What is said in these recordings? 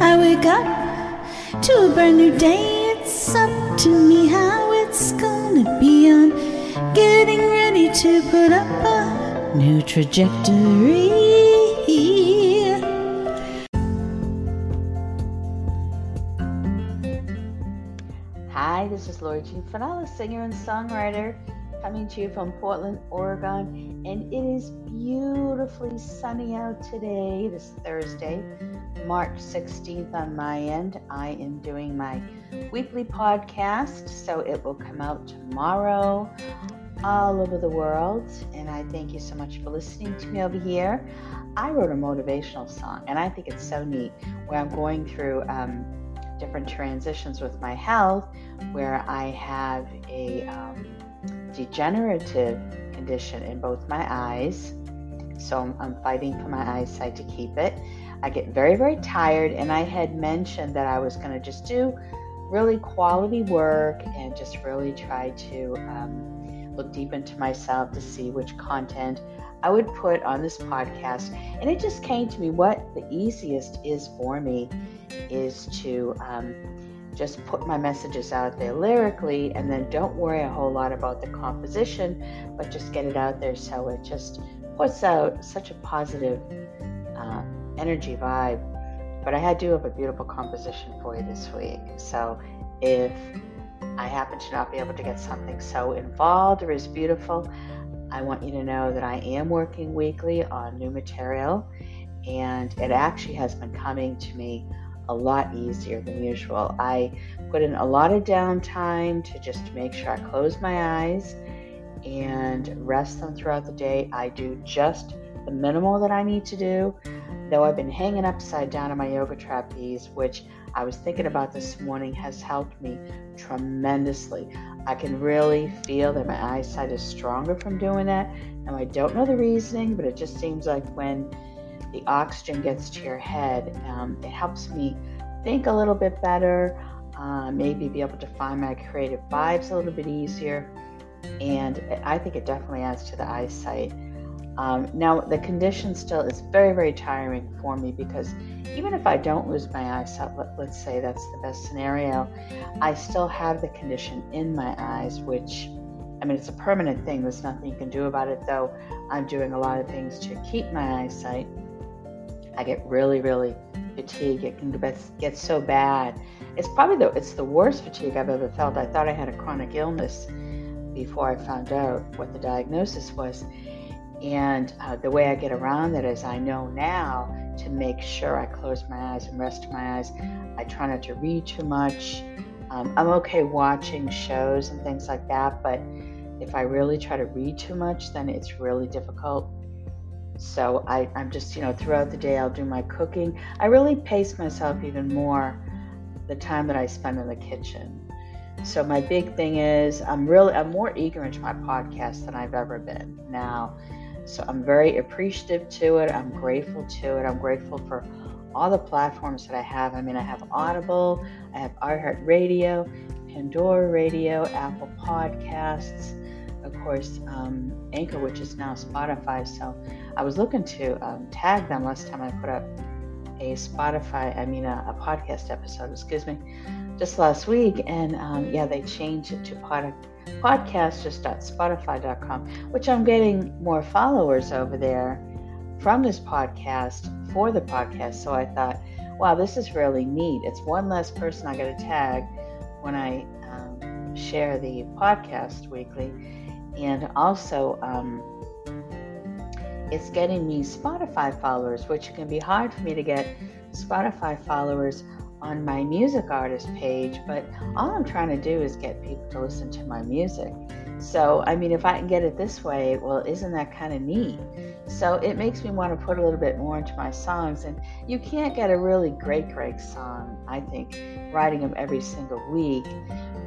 I wake up to a brand new day. It's up to me how it's gonna be. I'm getting ready to put up a new trajectory. Hi, this is Lori Jean Finnila, singer and songwriter, coming to you from Portland, Oregon. And it is beautifully sunny out today, this Thursday, March 16th on my end. I am doing my weekly podcast, so it will come out tomorrow all over the world. And I thank you so much for listening to me over here. I wrote a motivational song, and I think it's so neat where I'm going through. Um, different transitions with my health where I have a um, degenerative condition in both my eyes. So I'm, fighting for my eyesight to keep it. I get very, very tired, and I had mentioned that I was going to just do really quality work and just really try to um, look deep into myself to see which content I would put on this podcast. And it just came to me what the easiest is for me is to um, just put my messages out there lyrically and then don't worry a whole lot about the composition, but just get it out there so it just puts out such a positive uh, energy vibe. But I do have a beautiful composition for you this week. So if I happen to not be able to get something so involved or as beautiful, I want you to know that I am working weekly on new material, and it actually has been coming to me a lot easier than usual. I put in a lot of downtime to just make sure I close my eyes and rest them throughout the day. I do just the minimal that I need to do, though I've been hanging upside down on my yoga trapeze, which I was thinking about this morning, has helped me tremendously. I can really feel that my eyesight is stronger from doing that. Now, I don't know the reasoning, but it just seems like when the oxygen gets to your head, um, it helps me think a little bit better, uh, maybe be able to find my creative vibes a little bit easier. And I think it definitely adds to the eyesight. Um, now, the condition still is very, very tiring for me because even if I don't lose my eyesight, let, let's say that's the best scenario, I still have the condition in my eyes, which I mean, it's a permanent thing. There's nothing you can do about it, though. I'm doing a lot of things to keep my eyesight. I get really, really fatigued. It can get so bad. It's probably the it's the worst fatigue I've ever felt. I thought I had a chronic illness before I found out what the diagnosis was. And uh, the way I get around that is I know now to make sure I close my eyes and rest my eyes. I try not to read too much. Um, I'm okay watching shows and things like that, but if I really try to read too much, then it's really difficult. So I, I'm just, you know, throughout the day, I'll do my cooking. I really pace myself even more the time that I spend in the kitchen. So my big thing is I'm really I'm more eager into my podcast than I've ever been now. So I'm very appreciative to it. I'm grateful to it. I'm grateful for all the platforms that I have. I mean, I have Audible, I have iHeartRadio, Pandora Radio, Apple Podcasts, of course, um, Anchor, which is now Spotify. So I was looking to um, tag them last time I put up a Spotify, I mean, a, a podcast episode, excuse me, just last week. And um, yeah, they changed it to podcast podcasters.spotify.com, which I'm getting more followers over there from this podcast for the podcast. So I thought, wow, this is really neat. It's one less person I got to tag when I um, share the podcast weekly. And also, um, it's getting me Spotify followers, which can be hard for me to get Spotify followers on my music artist page, but all I'm trying to do is get people to listen to my music. So, I mean, if I can get it this way, well, isn't that kind of neat? So, it makes me want to put a little bit more into my songs. And you can't get a really great, great song, I think, writing them every single week.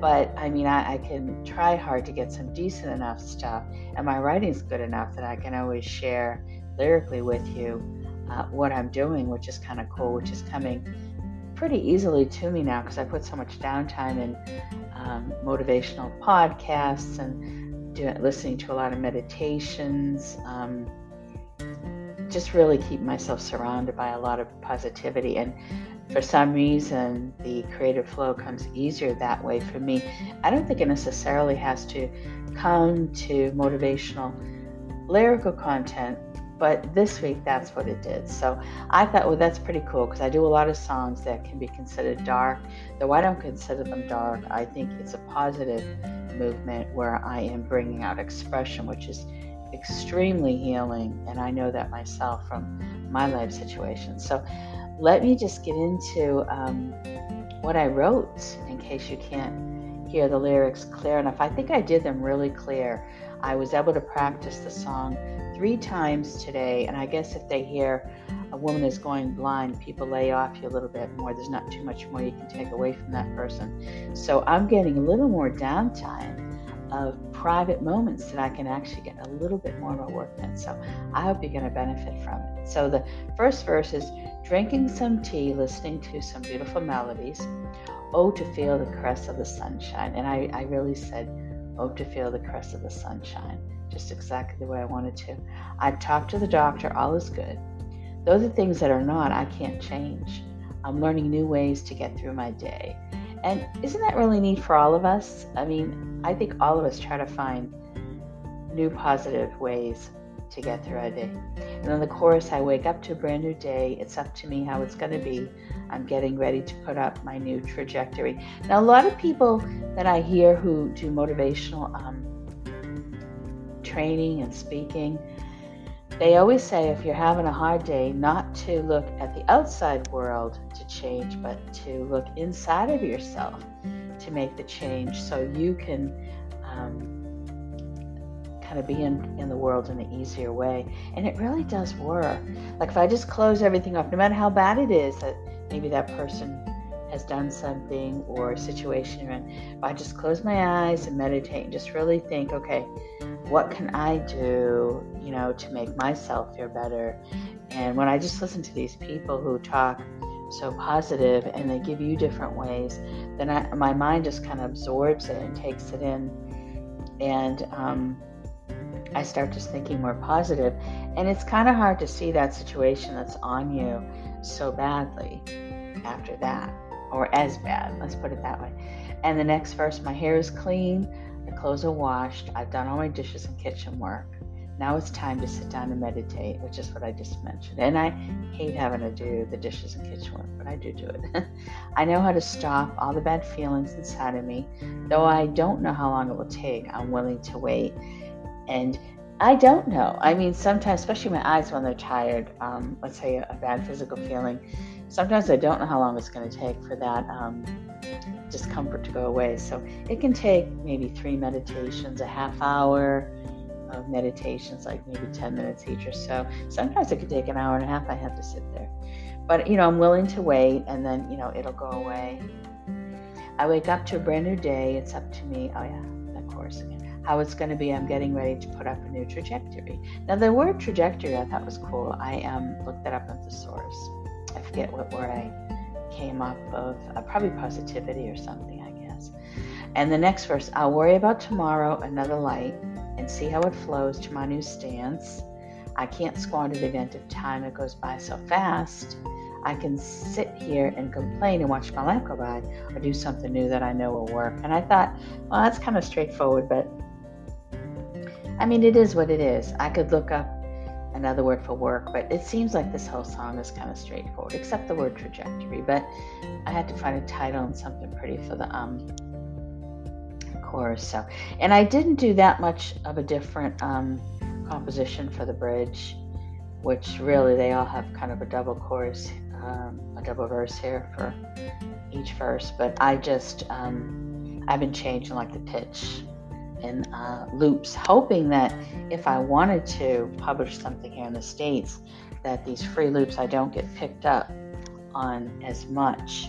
But I mean, I, I can try hard to get some decent enough stuff. And my writing's good enough that I can always share lyrically with you uh, what I'm doing, which is kind of cool, which is coming pretty easily to me now because I put so much downtime in um, motivational podcasts and listening to a lot of meditations. Um, just really keep myself surrounded by a lot of positivity. And for some reason the creative flow comes easier that way for me. I don't think it necessarily has to come to motivational lyrical content, but this week that's what it did. So I thought, well, that's pretty cool because I do a lot of songs that can be considered dark, though I don't consider them dark. I think it's a positive movement where I am bringing out expression, which is extremely healing, and I know that myself from my life situation. So let me just get into um, what I wrote in case you can't hear the lyrics clear enough. I think I did them really clear. I was able to practice the song three times today, and I guess if they hear a woman is going blind, people lay off you a little bit more. There's not too much more you can take away from that person. So I'm getting a little more downtime of private moments that I can actually get a little bit more of a work done. So I hope you're going to benefit from it. So the first verse is drinking some tea, listening to some beautiful melodies. Oh, to feel the caress of the sunshine. And I, I really said, Oh, to feel the caress of the sunshine. Just exactly the way I wanted to. I've talked to the doctor, all is good. Those are things that are not, I can't change. I'm learning new ways to get through my day. And isn't that really neat for all of us? I mean, I think all of us try to find new positive ways to get through our day. And then the chorus I wake up to a brand new day. It's up to me how it's going to be. I'm getting ready to put up my new trajectory. Now, a lot of people that I hear who do motivational um, training and speaking, they always say if you're having a hard day, not to look at the outside world change, but to look inside of yourself to make the change so you can. Um, kind of be in, in the world in an easier way. And it really does work. Like if I just close everything off, no matter how bad it is that maybe that person has done something or a situation in, if I just close my eyes and meditate and just really think, okay, what can I do, you know, to make myself feel better? And when I just listen to these people who talk so positive and they give you different ways, then I, my mind just kind of absorbs it and takes it in. And um, I start just thinking more positive. And it's kind of hard to see that situation that's on you so badly after that, or as bad, let's put it that way. And the next verse my hair is clean, the clothes are washed, I've done all my dishes and kitchen work. Now it's time to sit down and meditate, which is what I just mentioned. And I hate having to do the dishes and kitchen work, but I do do it. I know how to stop all the bad feelings inside of me. Though I don't know how long it will take, I'm willing to wait and I don't know. I mean, sometimes, especially my eyes when they're tired, um, let's say a, bad physical feeling, sometimes I don't know how long it's going to take for that um, discomfort to go away. So it can take maybe three meditations, a half hour of meditations, like maybe 10 minutes each or so. Sometimes it could take an hour and a half. I have to sit there. But, you know, I'm willing to wait and then, you know, it'll go away. I wake up to a brand new day. It's up to me. Oh, yeah, that course how it's going to be. I'm getting ready to put up a new trajectory. Now, the word trajectory I thought was cool. I um, looked that up at the source. I forget what where I came up of, uh, probably positivity or something, I guess. And the next verse I'll worry about tomorrow, another light, and see how it flows to my new stance. I can't squander the event of time, it goes by so fast. I can sit here and complain and watch my life go by or do something new that I know will work. And I thought, well, that's kind of straightforward, but I mean, it is what it is. I could look up another word for work, but it seems like this whole song is kind of straightforward, except the word trajectory. But I had to find a title and something pretty for the um chorus. So, and I didn't do that much of a different um, composition for the bridge, which really they all have kind of a double chorus, um, a double verse here for each verse. But I just um, I've been changing like the pitch in uh, loops, hoping that if I wanted to publish something here in the States, that these free loops I don't get picked up on as much.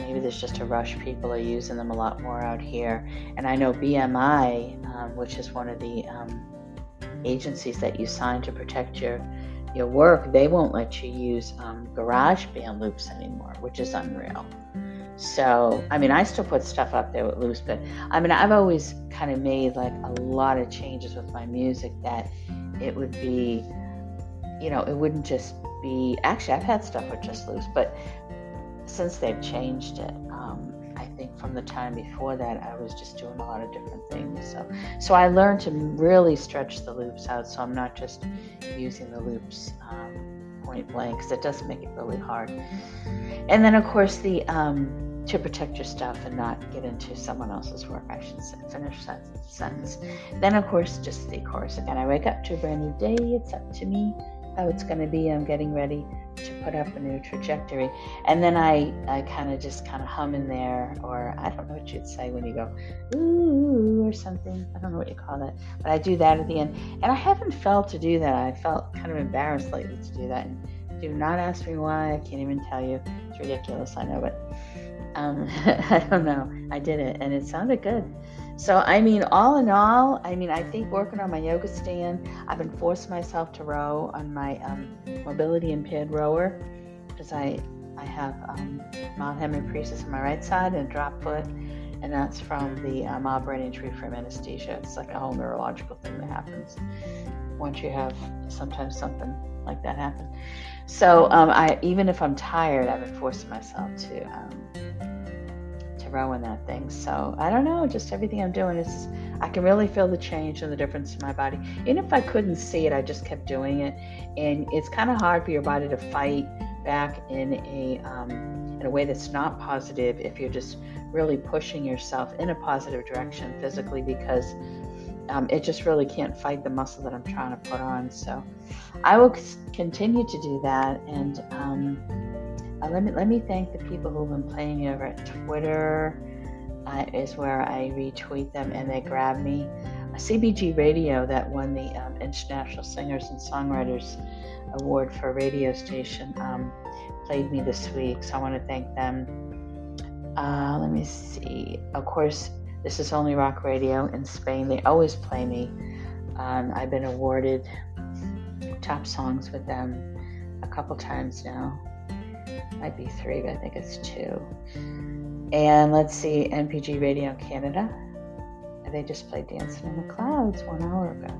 Maybe there's just a rush. People are using them a lot more out here. And I know BMI, um, which is one of the um, agencies that you sign to protect your your work, they won't let you use um, GarageBand loops anymore, which is unreal. So, I mean, I still put stuff up there with loops, but I mean, I've always kind of made like a lot of changes with my music that it would be, you know, it wouldn't just be. Actually, I've had stuff with just loops, but since they've changed it, um, I think from the time before that, I was just doing a lot of different things. So, so I learned to really stretch the loops out. So I'm not just using the loops um, point blank because it does make it really hard. And then, of course, the um, to protect your stuff and not get into someone else's work. I should say, finish that sentence. Then, of course, just the course again. I wake up to a brand new day. It's up to me how it's going to be. I'm getting ready to put up a new trajectory. And then I, I kind of just kind of hum in there, or I don't know what you'd say when you go, ooh, or something. I don't know what you call that. But I do that at the end. And I haven't felt to do that. I felt kind of embarrassed lately to do that. And do not ask me why. I can't even tell you. It's ridiculous, I know, but um, I don't know. I did it and it sounded good. So, I mean, all in all, I mean, I think working on my yoga stand, I've been forcing myself to row on my um, mobility impaired rower because I, I have um, mild hemiparesis on my right side and drop foot, and that's from the um, mild brain injury from anesthesia. It's like a whole neurological thing that happens once you have sometimes something like that happen. So, um, I even if I'm tired, I've been forcing myself to row in that thing. So I don't know, just everything I'm doing is I can really feel the change and the difference in my body. Even if I couldn't see it, I just kept doing it. And it's kind of hard for your body to fight back in a um, in a way that's not positive if you're just really pushing yourself in a positive direction physically because um, it just really can't fight the muscle that I'm trying to put on. So I will c- continue to do that and. Um, uh, let me let me thank the people who've been playing me over at Twitter. Uh, is where I retweet them and they grab me. CBG Radio that won the um, International Singers and Songwriters Award for radio station um, played me this week, so I want to thank them. Uh, let me see. Of course, this is only rock radio in Spain. They always play me. Um, I've been awarded top songs with them a couple times now might be three, but I think it's two. And let's see, NPG Radio Canada. They just played Dancing in the Clouds one hour ago.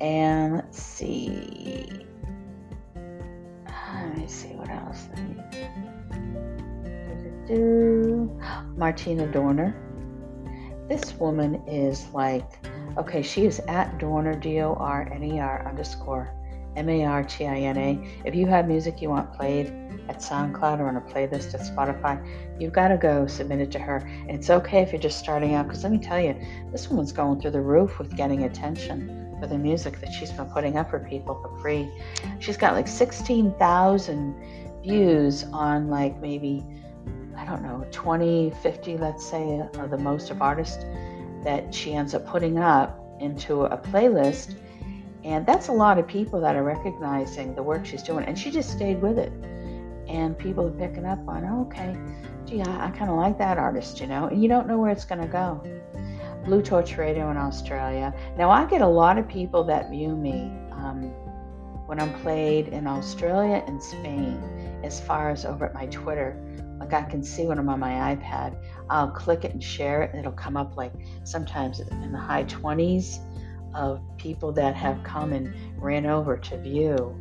And let's see. Let me see what else. Do. Martina Dorner. This woman is like, okay, she is at Dorner, D O R N E R underscore M A R T I N A. If you have music you want played, at SoundCloud or on a playlist at Spotify, you've got to go submit it to her. And it's okay if you're just starting out, because let me tell you, this woman's going through the roof with getting attention for the music that she's been putting up for people for free. She's got like 16,000 views on like maybe, I don't know, 20, 50, let's say, are the most of artists that she ends up putting up into a playlist. And that's a lot of people that are recognizing the work she's doing. And she just stayed with it and people are picking up on, oh, okay, gee, I, I kind of like that artist, you know, and you don't know where it's going to go. Blue Torch Radio in Australia. Now, I get a lot of people that view me um, when I'm played in Australia and Spain, as far as over at my Twitter. Like I can see when I'm on my iPad, I'll click it and share it, and it'll come up like sometimes in the high 20s of people that have come and ran over to view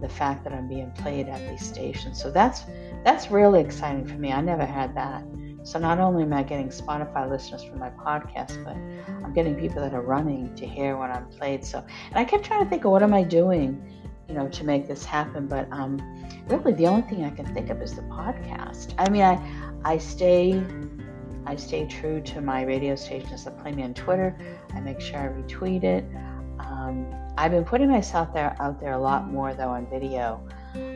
the fact that I'm being played at these stations. So that's that's really exciting for me. I never had that. So not only am I getting Spotify listeners for my podcast, but I'm getting people that are running to hear when I'm played. So and I kept trying to think of what am I doing, you know, to make this happen. But um, really, the only thing I can think of is the podcast. I mean, I I stay I stay true to my radio stations that play me on Twitter. I make sure I retweet it. Um, I've been putting myself there out there a lot more though on video.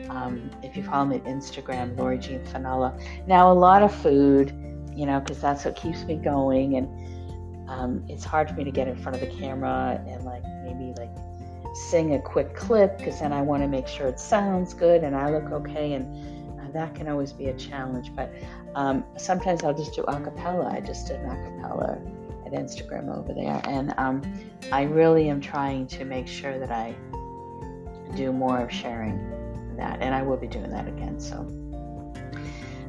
Um, if you follow me at Instagram, Lori Jean Finnila. Now a lot of food, you know, because that's what keeps me going, and um, it's hard for me to get in front of the camera and like maybe like sing a quick clip because then I want to make sure it sounds good and I look okay, and that can always be a challenge. But um, sometimes I'll just do acapella. I just did an acapella at Instagram over there. And um, I really am trying to make sure that I do more of sharing that, and I will be doing that again. So,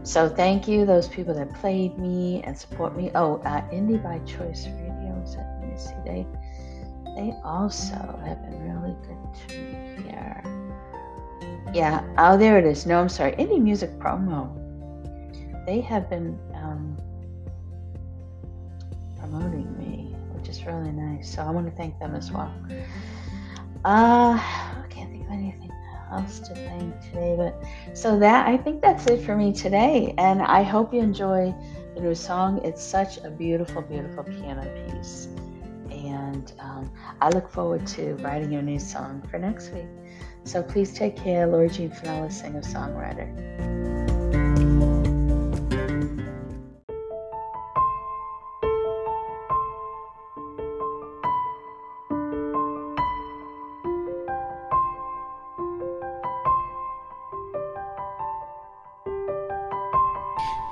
so thank you, those people that played me and support me. Oh, uh, Indie by Choice Radio. Let me see. They they also have been really good to me here. Yeah. Oh, there it is. No, I'm sorry. Indie Music Promo. they have been um, promoting me, which is really nice. So I want to thank them as well. Uh, I can't think of anything else to thank today, but so that I think that's it for me today. And I hope you enjoy the new song. It's such a beautiful, beautiful piano piece. And um, I look forward to writing your new song for next week. So please take care, Lori Jean Finnila, singer songwriter.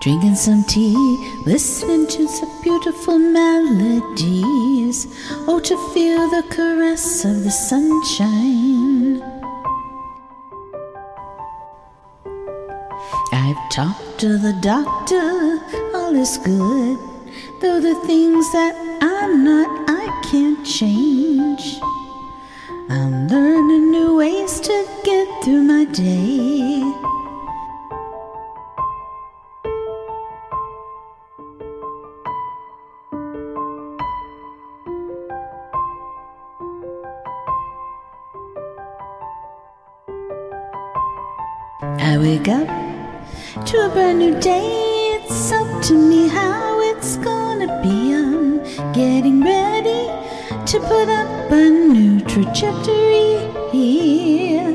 Drinking some tea, listening to some beautiful melodies. Oh, to feel the caress of the sunshine. I've to the doctor, all is good. Though the things that I'm not, I can't change. I'm learning new ways to get through my day. I wake up to a brand new day. It's up to me how it's gonna be. I'm getting ready to put up a new trajectory here.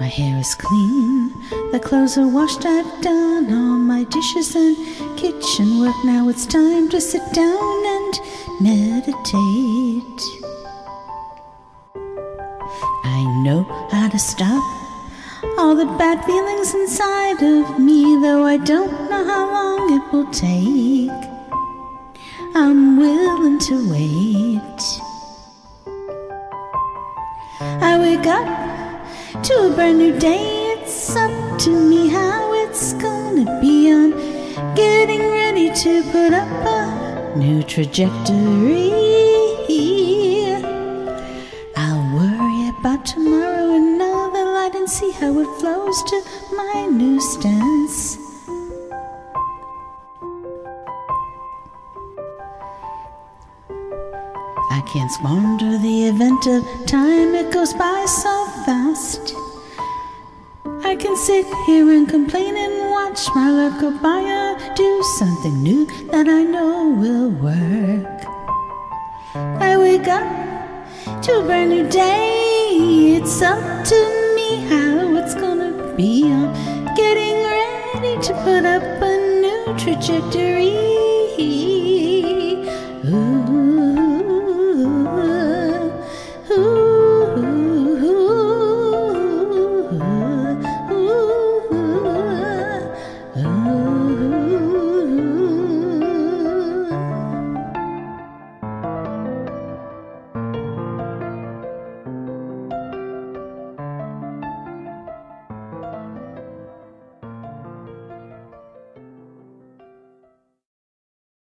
My hair is clean, the clothes are washed. I've done all my dishes and kitchen work. Now it's time to sit down and meditate. I know how to stop all the bad feelings inside of me, though I don't know how long it will take. I'm willing to wait. I wake up to a brand new day. It's up to me how it's gonna be. I'm getting ready to put up a new trajectory. I'll worry about tomorrow light and see how it flows to my new stance. I can't squander the event of time, it goes by so fast. I can sit here and complain and watch my life go by or do something new that I know will work. I wake up to a brand new day. It's up to how it's gonna be. I'm getting ready to put up a new trajectory. Ooh.